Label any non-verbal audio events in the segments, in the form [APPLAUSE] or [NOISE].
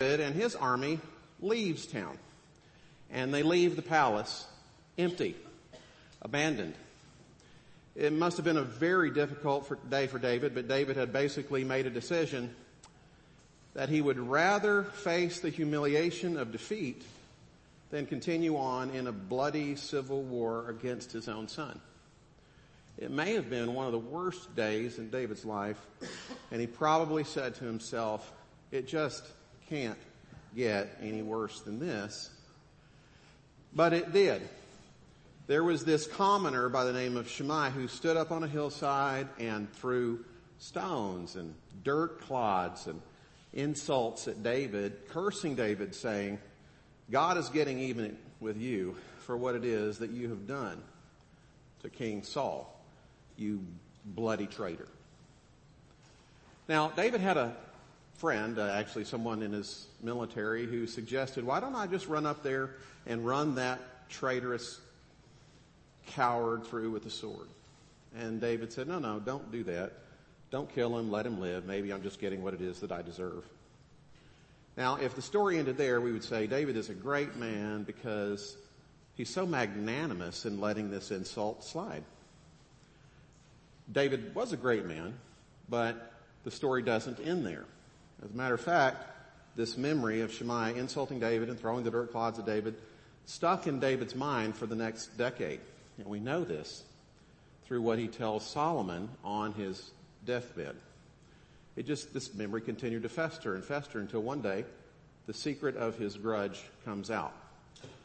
and his army leaves town. And they leave the palace empty, abandoned. It must have been a very difficult for, day for David, but David had basically made a decision that he would rather face the humiliation of defeat than continue on in a bloody civil war against his own son. It may have been one of the worst days in David's life, and he probably said to himself, it just can't get any worse than this. But it did. There was this commoner by the name of Shimei who stood up on a hillside and threw stones and dirt clods and insults at David, cursing David saying, God is getting even with you for what it is that you have done to King Saul, you bloody traitor. Now, David had a friend, uh, actually someone in his military who suggested, why don't I just run up there and run that traitorous coward through with the sword? And David said, no, no, don't do that. Don't kill him, let him live. Maybe I'm just getting what it is that I deserve. Now, if the story ended there, we would say David is a great man because he's so magnanimous in letting this insult slide. David was a great man, but the story doesn't end there. As a matter of fact, this memory of Shimei insulting David and throwing the dirt clods at David stuck in David's mind for the next decade. And we know this through what he tells Solomon on his deathbed. It just, this memory continued to fester and fester until one day the secret of his grudge comes out.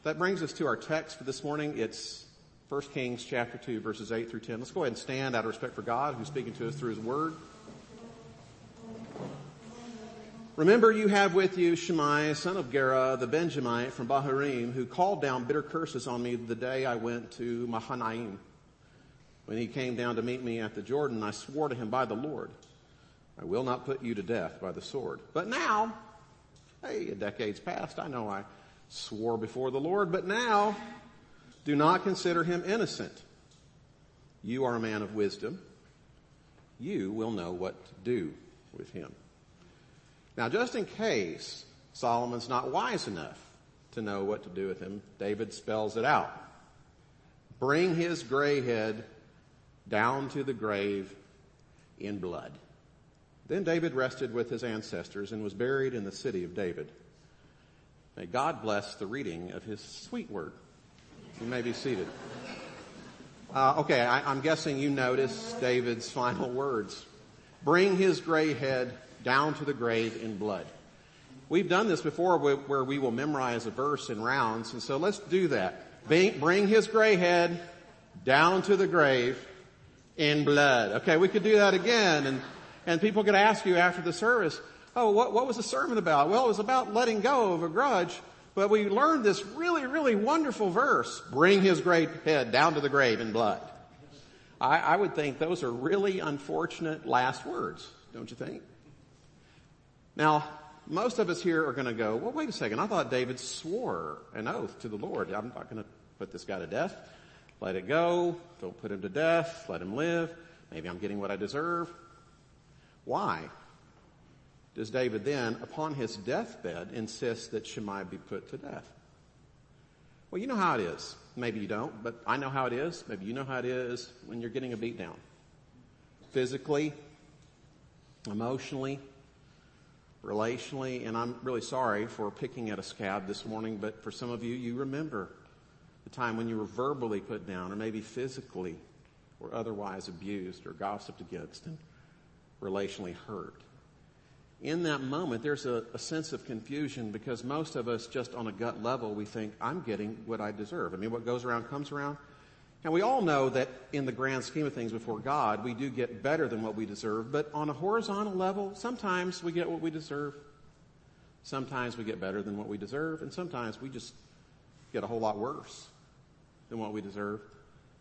That brings us to our text for this morning. It's 1 Kings chapter 2 verses 8 through 10. Let's go ahead and stand out of respect for God who's speaking to us through his word. Remember you have with you Shimei, son of Gera, the Benjamite from Bahurim, who called down bitter curses on me the day I went to Mahanaim. When he came down to meet me at the Jordan, I swore to him by the Lord, I will not put you to death by the sword. But now, hey, a decade's passed. I know I swore before the Lord, but now do not consider him innocent. You are a man of wisdom. You will know what to do with him. Now, just in case Solomon's not wise enough to know what to do with him, David spells it out. Bring his gray head down to the grave in blood. Then David rested with his ancestors and was buried in the city of David. May God bless the reading of his sweet word. You may be seated. Uh, okay, I, I'm guessing you noticed David's [LAUGHS] final words. Bring his gray head down to the grave in blood. We've done this before where we will memorize a verse in rounds, and so let's do that. Bring his gray head down to the grave in blood. Okay, we could do that again, and, and people could ask you after the service, oh, what, what was the sermon about? Well, it was about letting go of a grudge, but we learned this really, really wonderful verse. Bring his great head down to the grave in blood. I, I would think those are really unfortunate last words, don't you think? Now, most of us here are going to go, well, wait a second. I thought David swore an oath to the Lord. I'm not going to put this guy to death. Let it go. Don't put him to death. Let him live. Maybe I'm getting what I deserve. Why does David then, upon his deathbed, insist that Shimei be put to death? Well, you know how it is. Maybe you don't, but I know how it is. Maybe you know how it is when you're getting a beat down. Physically, emotionally, relationally, and I'm really sorry for picking at a scab this morning, but for some of you, you remember the time when you were verbally put down or maybe physically or otherwise abused or gossiped against and relationally hurt. In that moment, there's a, a, sense of confusion because most of us just on a gut level, we think, I'm getting what I deserve. I mean, what goes around comes around. And we all know that in the grand scheme of things before God, we do get better than what we deserve, but on a horizontal level, sometimes we get what we deserve. Sometimes we get better than what we deserve, and sometimes we just get a whole lot worse than what we deserve.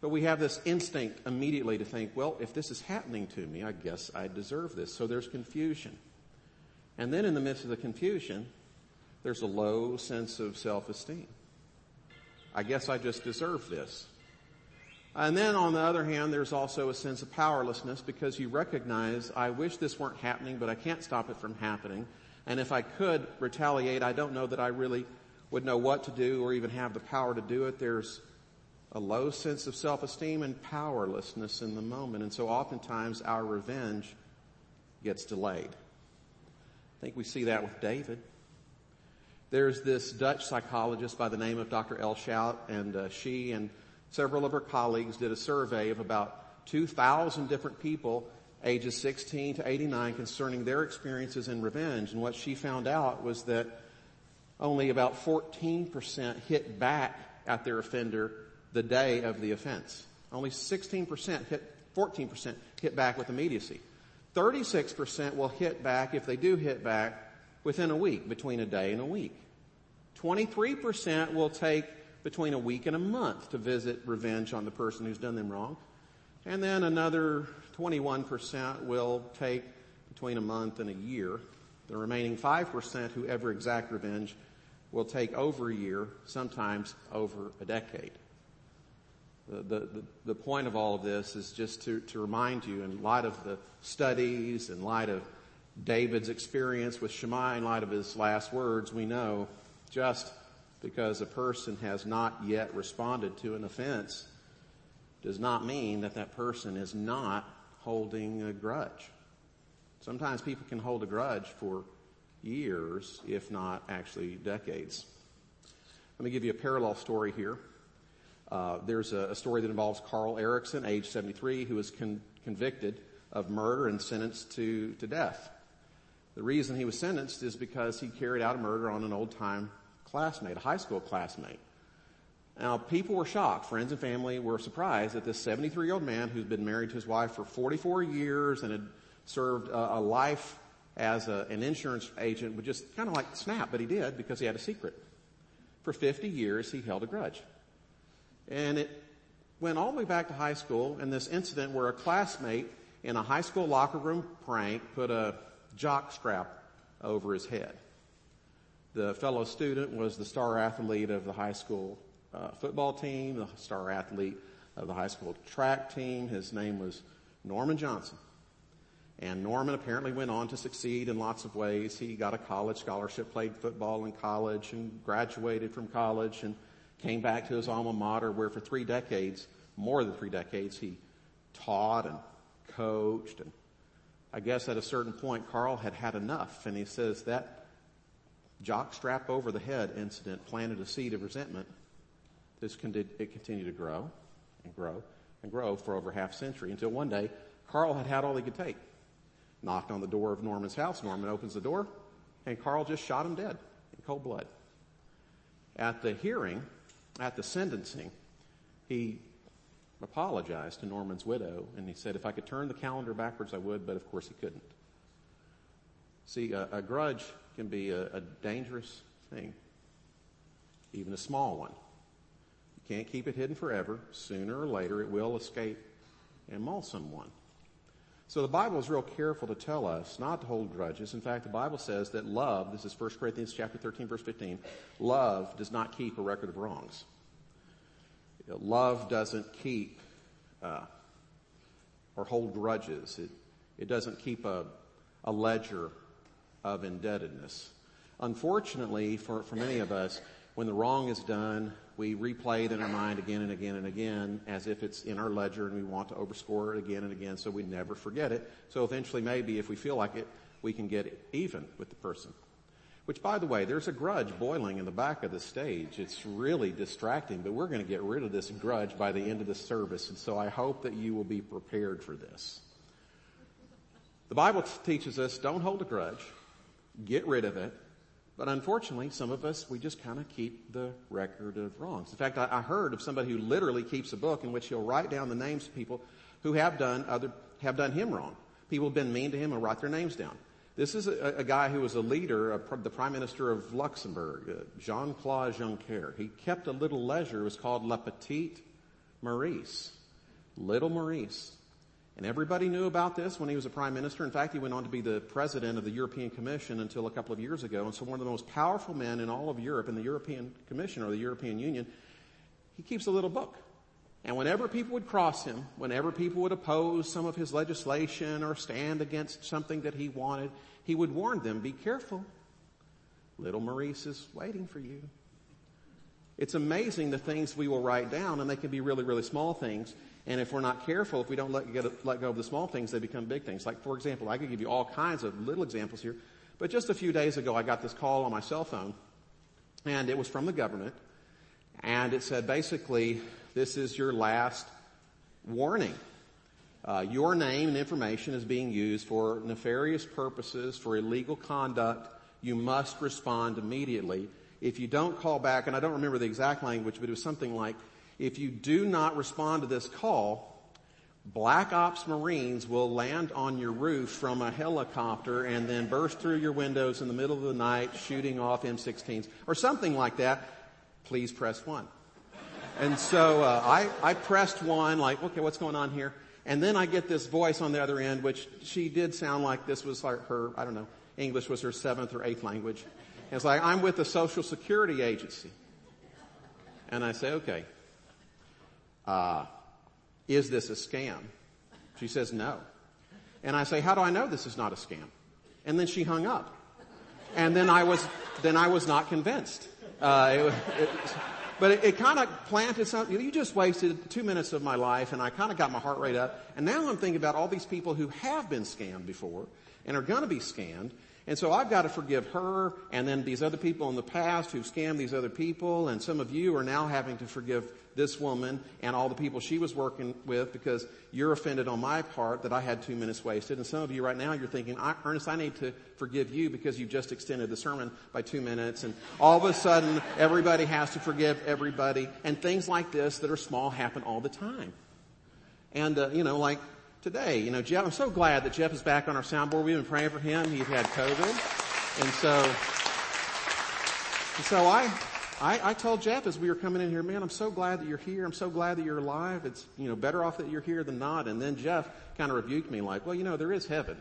But we have this instinct immediately to think, well, if this is happening to me, I guess I deserve this. So there's confusion. And then in the midst of the confusion, there's a low sense of self-esteem. I guess I just deserve this. And then on the other hand, there's also a sense of powerlessness because you recognize, I wish this weren't happening, but I can't stop it from happening. And if I could retaliate, I don't know that I really would know what to do or even have the power to do it. There's a low sense of self-esteem and powerlessness in the moment. And so oftentimes our revenge gets delayed. I think we see that with David. There's this Dutch psychologist by the name of Dr. Elshout, and uh, she and several of her colleagues did a survey of about 2,000 different people ages 16 to 89 concerning their experiences in revenge. And what she found out was that only about 14% hit back at their offender the day of the offense. Only 16% hit, 14% hit back with immediacy. 36% will hit back if they do hit back within a week, between a day and a week. 23% will take between a week and a month to visit revenge on the person who's done them wrong. And then another 21% will take between a month and a year. The remaining 5% who ever exact revenge will take over a year, sometimes over a decade. The, the, the, point of all of this is just to, to remind you in light of the studies, in light of David's experience with Shimei, in light of his last words, we know just because a person has not yet responded to an offense does not mean that that person is not holding a grudge. Sometimes people can hold a grudge for years, if not actually decades. Let me give you a parallel story here. Uh, there's a, a, story that involves Carl Erickson, age 73, who was con- convicted of murder and sentenced to, to death. The reason he was sentenced is because he carried out a murder on an old time classmate, a high school classmate. Now, people were shocked. Friends and family were surprised that this 73 year old man who's been married to his wife for 44 years and had served a, a life as a, an insurance agent would just kind of like snap, but he did because he had a secret. For 50 years, he held a grudge. And it went all the way back to high school and this incident where a classmate in a high school locker room prank put a jock strap over his head. The fellow student was the star athlete of the high school uh, football team, the star athlete of the high school track team. His name was Norman Johnson. And Norman apparently went on to succeed in lots of ways. He got a college scholarship, played football in college, and graduated from college and came back to his alma mater where for three decades, more than three decades, he taught and coached. And I guess at a certain point, Carl had had enough. And he says that jock strap over the head incident planted a seed of resentment. This it continued to grow and grow and grow for over half a century until one day Carl had had all he could take. Knocked on the door of Norman's house. Norman opens the door and Carl just shot him dead in cold blood. At the hearing, at the sentencing, he apologized to Norman's widow and he said, if I could turn the calendar backwards, I would, but of course he couldn't. See, a, a grudge can be a, a dangerous thing, even a small one. You can't keep it hidden forever. Sooner or later, it will escape and maul someone. So the Bible is real careful to tell us not to hold grudges. In fact, the Bible says that love, this is 1 Corinthians chapter 13 verse 15, love does not keep a record of wrongs. Love doesn't keep uh, or hold grudges. It, it doesn't keep a, a ledger of indebtedness. Unfortunately, for, for many of us, when the wrong is done, we replay it in our mind again and again and again as if it's in our ledger and we want to overscore it again and again so we never forget it. So eventually maybe if we feel like it, we can get even with the person. Which by the way, there's a grudge boiling in the back of the stage. It's really distracting, but we're going to get rid of this grudge by the end of the service. And so I hope that you will be prepared for this. The Bible teaches us don't hold a grudge. Get rid of it. But unfortunately, some of us, we just kind of keep the record of wrongs. In fact, I, I, heard of somebody who literally keeps a book in which he'll write down the names of people who have done other, have done him wrong. People have been mean to him and write their names down. This is a, a guy who was a leader, a, the prime minister of Luxembourg, uh, Jean-Claude Juncker. He kept a little ledger. It was called La Petite Maurice. Little Maurice. And everybody knew about this when he was a prime minister. In fact, he went on to be the president of the European Commission until a couple of years ago. And so one of the most powerful men in all of Europe in the European Commission or the European Union, he keeps a little book. And whenever people would cross him, whenever people would oppose some of his legislation or stand against something that he wanted, he would warn them, be careful. little Maurice is waiting for you. It's amazing the things we will write down and they can be really, really small things. And if we're not careful, if we don't let, get, let go of the small things, they become big things. Like, for example, I could give you all kinds of little examples here, but just a few days ago, I got this call on my cell phone and it was from the government and it said basically, this is your last warning. Uh, your name and information is being used for nefarious purposes, for illegal conduct. You must respond immediately. If you don't call back, and I don't remember the exact language, but it was something like, if you do not respond to this call, Black Ops Marines will land on your roof from a helicopter and then burst through your windows in the middle of the night shooting off M16s or something like that. Please press one. And so uh, I, I pressed one, like, okay, what's going on here? And then I get this voice on the other end, which she did sound like this was her, I don't know, English was her seventh or eighth language. And it's like, I'm with the Social Security Agency. And I say, okay, uh, is this a scam? She says, no. And I say, how do I know this is not a scam? And then she hung up. And then I was, then I was not convinced. Uh, it, it, but it, it kind of planted something. You just wasted two minutes of my life, and I kind of got my heart rate up. And now I'm thinking about all these people who have been scammed before and are going to be scammed. And so I've got to forgive her and then these other people in the past who've scammed these other people. And some of you are now having to forgive this woman and all the people she was working with because you're offended on my part that I had two minutes wasted. And some of you right now, you're thinking, Ernest, I need to forgive you because you've just extended the sermon by two minutes. And all of a sudden, everybody has to forgive everybody. And things like this that are small happen all the time. And, uh, you know, like today, you know, Jeff, I'm so glad that Jeff is back on our soundboard. We've been praying for him. He's had COVID. And so, so I, I, I told Jeff as we were coming in here, man, I'm so glad that you're here. I'm so glad that you're alive. It's, you know, better off that you're here than not. And then Jeff kind of rebuked me like, well, you know, there is heaven.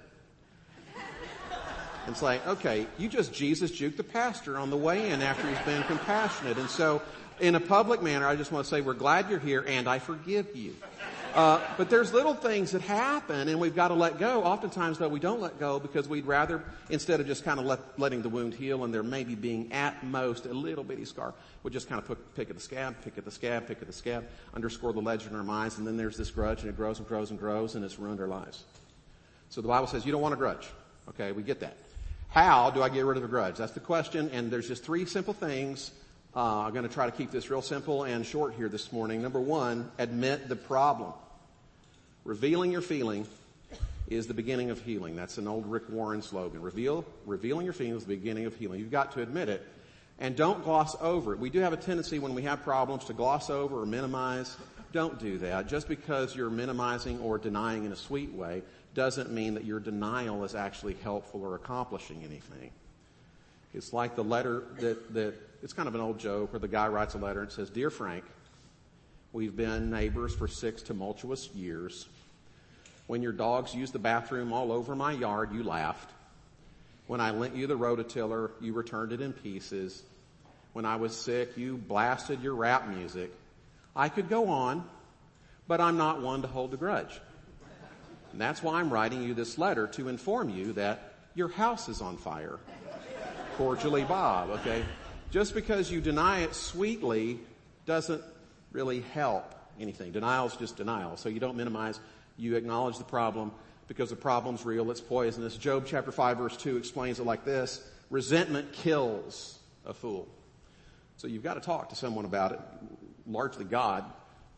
It's like, okay, you just Jesus juked the pastor on the way in after he's been compassionate. And so, in a public manner, I just want to say we're glad you're here and I forgive you. Uh, but there's little things that happen and we've got to let go. Oftentimes though we don't let go because we'd rather, instead of just kind of let, letting the wound heal and there maybe being at most a little bitty scar, we'll just kind of put, pick at the scab, pick at the scab, pick at the scab, underscore the legend in our minds and then there's this grudge and it grows and grows and grows and it's ruined our lives. So the Bible says you don't want a grudge. Okay, we get that. How do I get rid of a grudge? That's the question and there's just three simple things uh, I'm going to try to keep this real simple and short here this morning. Number one, admit the problem. Revealing your feeling is the beginning of healing. That's an old Rick Warren slogan. Reveal, revealing your feelings is the beginning of healing. You've got to admit it. And don't gloss over it. We do have a tendency when we have problems to gloss over or minimize. Don't do that. Just because you're minimizing or denying in a sweet way doesn't mean that your denial is actually helpful or accomplishing anything. It's like the letter that, that, it's kind of an old joke where the guy writes a letter and says, Dear Frank, we've been neighbors for six tumultuous years. When your dogs used the bathroom all over my yard, you laughed. When I lent you the rototiller, you returned it in pieces. When I was sick, you blasted your rap music. I could go on, but I'm not one to hold a grudge. And that's why I'm writing you this letter to inform you that your house is on fire. Cordially Bob, okay? Just because you deny it sweetly doesn't really help anything. Denial's just denial. So you don't minimize you acknowledge the problem because the problem's real. It's poisonous. Job chapter 5 verse 2 explains it like this. Resentment kills a fool. So you've got to talk to someone about it, largely God.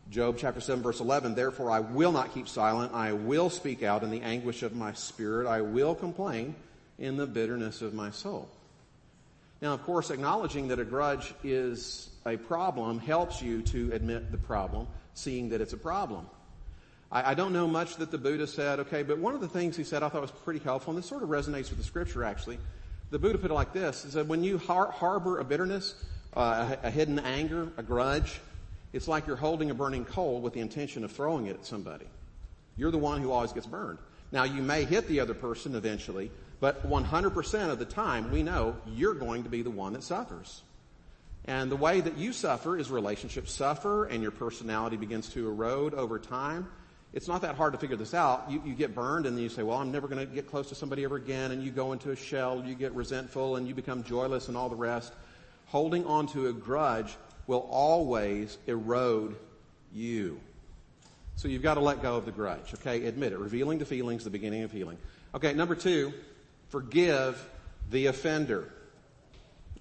Job chapter 7 verse 11, therefore I will not keep silent. I will speak out in the anguish of my spirit. I will complain in the bitterness of my soul. Now, of course, acknowledging that a grudge is a problem helps you to admit the problem, seeing that it's a problem. I, I, don't know much that the Buddha said, okay, but one of the things he said I thought was pretty helpful, and this sort of resonates with the scripture actually. The Buddha put it like this, he said, when you har- harbor a bitterness, uh, a, a hidden anger, a grudge, it's like you're holding a burning coal with the intention of throwing it at somebody. You're the one who always gets burned. Now you may hit the other person eventually, but 100% of the time we know you're going to be the one that suffers. And the way that you suffer is relationships suffer and your personality begins to erode over time it's not that hard to figure this out. You, you get burned and then you say, well, I'm never going to get close to somebody ever again. And you go into a shell, you get resentful and you become joyless and all the rest. Holding on to a grudge will always erode you. So you've got to let go of the grudge, okay? Admit it. Revealing the feelings, the beginning of healing. Okay, number two, forgive the offender.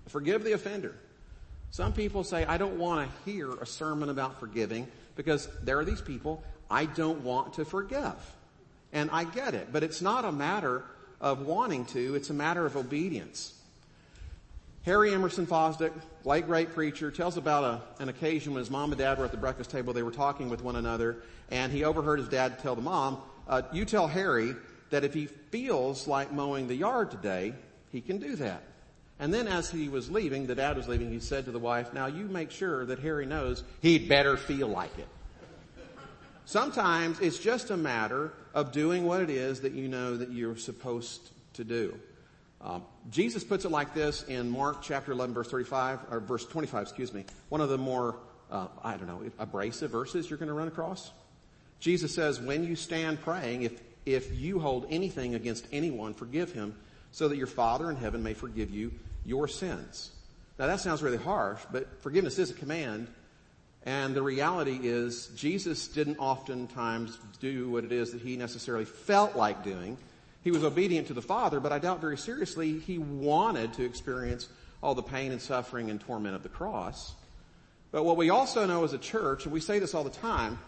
Forgive the offender. Some people say, I don't want to hear a sermon about forgiving because there are these people, I don't want to forgive. And I get it, but it's not a matter of wanting to, it's a matter of obedience. Harry Emerson Fosdick, late great preacher, tells about a, an occasion when his mom and dad were at the breakfast table. They were talking with one another, and he overheard his dad tell the mom, uh, "You tell Harry that if he feels like mowing the yard today, he can do that." And then, as he was leaving, the dad was leaving. He said to the wife, "Now you make sure that Harry knows he'd better feel like it." Sometimes it's just a matter of doing what it is that you know that you're supposed to do. Um, Jesus puts it like this in Mark chapter 11 verse 35, or verse 25, excuse me. One of the more, uh, I don't know, abrasive verses you're going to run across. Jesus says, when you stand praying, if, if you hold anything against anyone, forgive him so that your Father in heaven may forgive you your sins. Now that sounds really harsh, but forgiveness is a command and the reality is Jesus didn't oftentimes do what it is that he necessarily felt like doing. He was obedient to the Father, but I doubt very seriously he wanted to experience all the pain and suffering and torment of the cross. But what we also know as a church, and we say this all the time,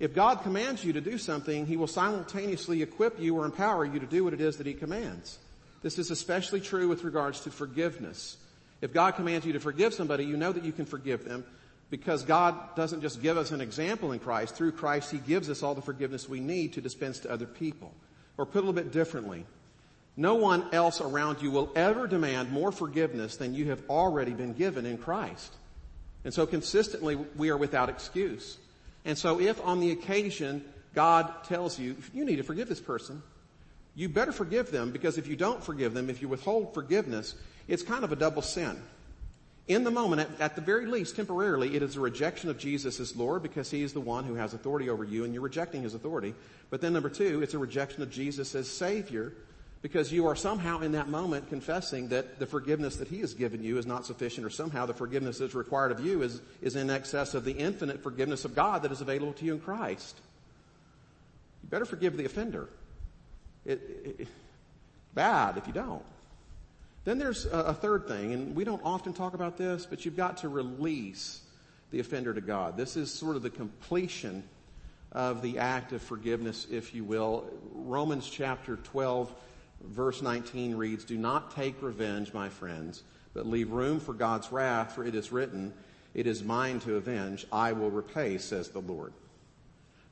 if God commands you to do something, He will simultaneously equip you or empower you to do what it is that He commands. This is especially true with regards to forgiveness. If God commands you to forgive somebody, you know that you can forgive them because God doesn't just give us an example in Christ. Through Christ, He gives us all the forgiveness we need to dispense to other people. Or put a little bit differently, no one else around you will ever demand more forgiveness than you have already been given in Christ. And so consistently, we are without excuse. And so if on the occasion God tells you, you need to forgive this person, you better forgive them because if you don't forgive them, if you withhold forgiveness, it's kind of a double sin. In the moment, at, at, the very least, temporarily, it is a rejection of Jesus as Lord because He is the one who has authority over you and you're rejecting His authority. But then number two, it's a rejection of Jesus as Savior because you are somehow in that moment confessing that the forgiveness that He has given you is not sufficient or somehow the forgiveness that's required of you is, is in excess of the infinite forgiveness of God that is available to you in Christ. You better forgive the offender. It, it, it, bad if you don't. Then there's a, third thing, and we don't often talk about this, but you've got to release the offender to God. This is sort of the completion of the act of forgiveness, if you will. Romans chapter 12 verse 19 reads, Do not take revenge, my friends, but leave room for God's wrath, for it is written, It is mine to avenge, I will repay, says the Lord.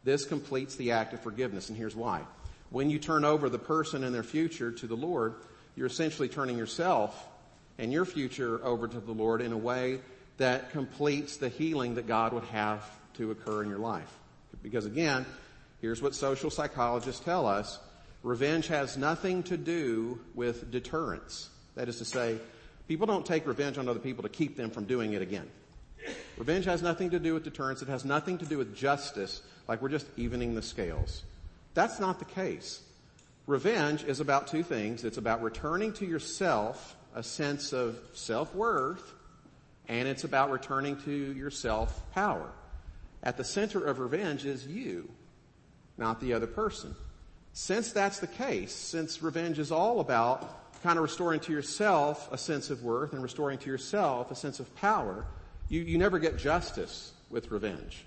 This completes the act of forgiveness, and here's why. When you turn over the person and their future to the Lord, you're essentially turning yourself and your future over to the Lord in a way that completes the healing that God would have to occur in your life. Because again, here's what social psychologists tell us. Revenge has nothing to do with deterrence. That is to say, people don't take revenge on other people to keep them from doing it again. Revenge has nothing to do with deterrence. It has nothing to do with justice, like we're just evening the scales. That's not the case. Revenge is about two things. It's about returning to yourself a sense of self-worth, and it's about returning to yourself power. At the center of revenge is you, not the other person. Since that's the case, since revenge is all about kind of restoring to yourself a sense of worth and restoring to yourself a sense of power, you, you never get justice with revenge.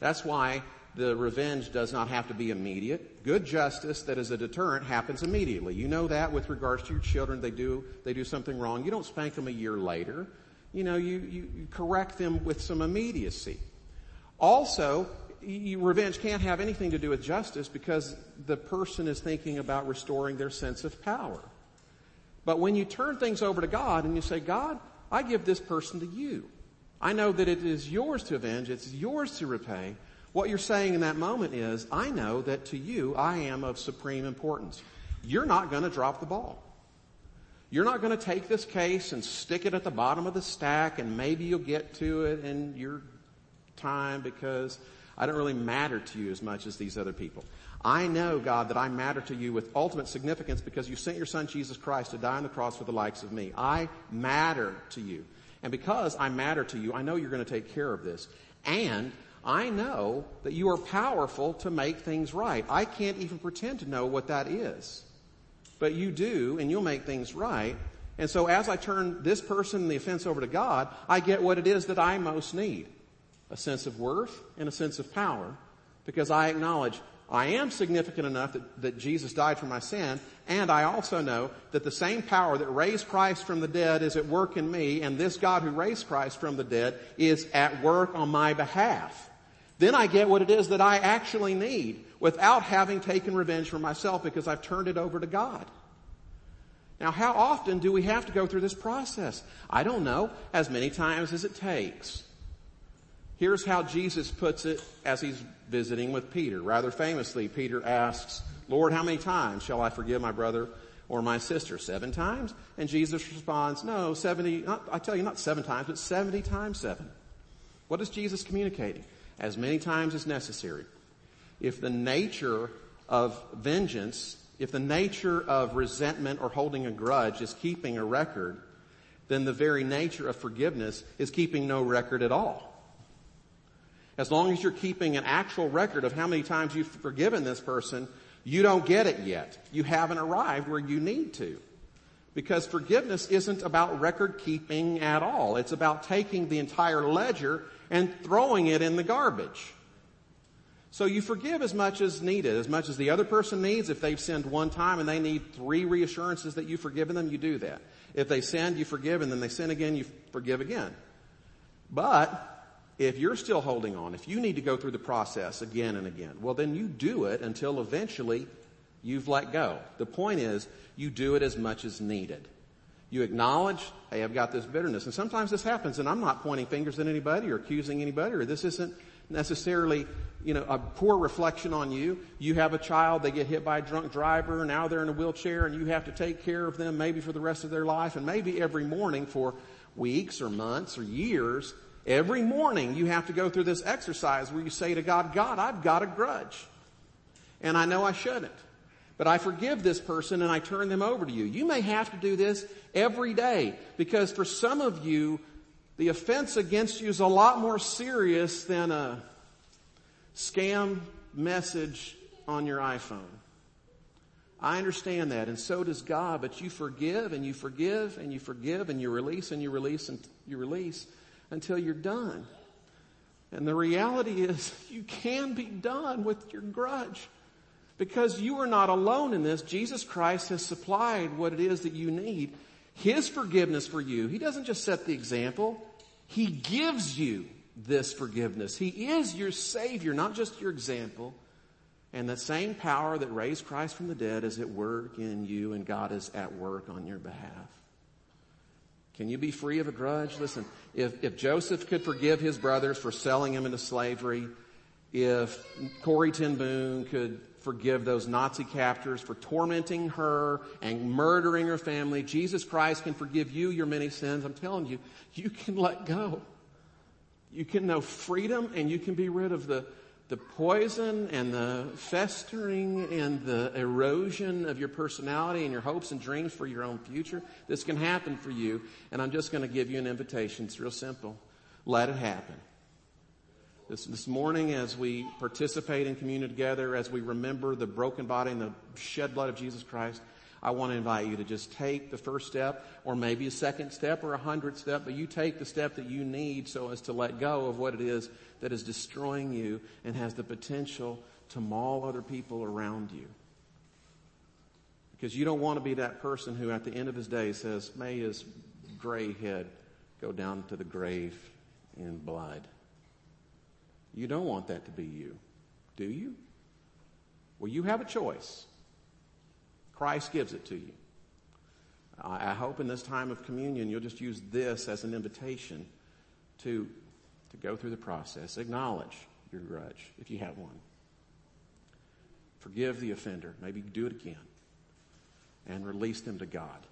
That's why the revenge does not have to be immediate. Good justice that is a deterrent happens immediately. You know that with regards to your children. They do, they do something wrong. You don't spank them a year later. You know, you, you, you correct them with some immediacy. Also, you, revenge can't have anything to do with justice because the person is thinking about restoring their sense of power. But when you turn things over to God and you say, God, I give this person to you. I know that it is yours to avenge. It's yours to repay. What you're saying in that moment is, I know that to you, I am of supreme importance. You're not going to drop the ball. You're not going to take this case and stick it at the bottom of the stack and maybe you'll get to it in your time because I don't really matter to you as much as these other people. I know, God, that I matter to you with ultimate significance because you sent your son Jesus Christ to die on the cross for the likes of me. I matter to you. And because I matter to you, I know you're going to take care of this. And I know that you are powerful to make things right. I can't even pretend to know what that is. But you do, and you'll make things right. And so as I turn this person and the offense over to God, I get what it is that I most need. A sense of worth and a sense of power. Because I acknowledge I am significant enough that, that Jesus died for my sin, and I also know that the same power that raised Christ from the dead is at work in me, and this God who raised Christ from the dead is at work on my behalf. Then I get what it is that I actually need without having taken revenge for myself because I've turned it over to God. Now how often do we have to go through this process? I don't know, as many times as it takes. Here's how Jesus puts it as he's visiting with Peter. Rather famously, Peter asks, Lord, how many times shall I forgive my brother or my sister? Seven times? And Jesus responds, no, 70, not, I tell you not seven times, but 70 times seven. What is Jesus communicating? As many times as necessary. If the nature of vengeance, if the nature of resentment or holding a grudge is keeping a record, then the very nature of forgiveness is keeping no record at all. As long as you're keeping an actual record of how many times you've forgiven this person, you don't get it yet. You haven't arrived where you need to. Because forgiveness isn't about record keeping at all. It's about taking the entire ledger and throwing it in the garbage. So you forgive as much as needed, as much as the other person needs. If they've sinned one time and they need three reassurances that you've forgiven them, you do that. If they sinned, you forgive, and then they sin again, you forgive again. But if you're still holding on, if you need to go through the process again and again, well then you do it until eventually you've let go. The point is, you do it as much as needed. You acknowledge, hey, I've got this bitterness. And sometimes this happens and I'm not pointing fingers at anybody or accusing anybody or this isn't necessarily, you know, a poor reflection on you. You have a child, they get hit by a drunk driver, now they're in a wheelchair and you have to take care of them maybe for the rest of their life and maybe every morning for weeks or months or years Every morning you have to go through this exercise where you say to God, God, I've got a grudge. And I know I shouldn't. But I forgive this person and I turn them over to you. You may have to do this every day because for some of you, the offense against you is a lot more serious than a scam message on your iPhone. I understand that and so does God, but you forgive and you forgive and you forgive and you release and you release and you release until you're done. And the reality is [LAUGHS] you can be done with your grudge because you are not alone in this. Jesus Christ has supplied what it is that you need. His forgiveness for you. He doesn't just set the example. He gives you this forgiveness. He is your Savior, not just your example. And the same power that raised Christ from the dead is at work in you and God is at work on your behalf. Can you be free of a grudge? Listen, if, if Joseph could forgive his brothers for selling him into slavery, if Corrie ten Boom could forgive those Nazi captors for tormenting her and murdering her family, Jesus Christ can forgive you your many sins. I'm telling you, you can let go. You can know freedom and you can be rid of the, the poison and the festering and the erosion of your personality and your hopes and dreams for your own future. This can happen for you. And I'm just going to give you an invitation. It's real simple. Let it happen. This, this morning as we participate in communion together, as we remember the broken body and the shed blood of Jesus Christ, I want to invite you to just take the first step or maybe a second step or a hundredth step, but you take the step that you need so as to let go of what it is that is destroying you and has the potential to maul other people around you. Because you don't want to be that person who at the end of his day says, may his gray head go down to the grave in blood. You don't want that to be you, do you? Well, you have a choice. Christ gives it to you. I hope in this time of communion you'll just use this as an invitation to, to go through the process. Acknowledge your grudge if you have one. Forgive the offender. Maybe do it again. And release them to God.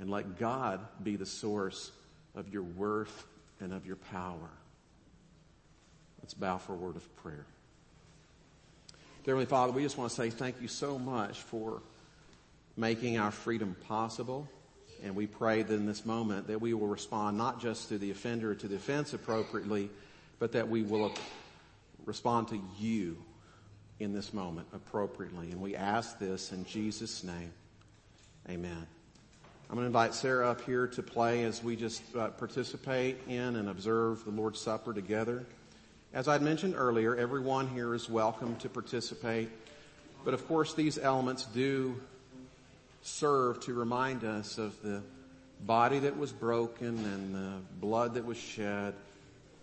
And let God be the source of your worth and of your power. Let's bow for a word of prayer. Dear Heavenly Father, we just want to say thank you so much for making our freedom possible. And we pray that in this moment that we will respond not just to the offender, to the offense appropriately, but that we will respond to you in this moment appropriately. And we ask this in Jesus' name. Amen. I'm going to invite Sarah up here to play as we just uh, participate in and observe the Lord's Supper together. As I mentioned earlier, everyone here is welcome to participate. But of course, these elements do serve to remind us of the body that was broken and the blood that was shed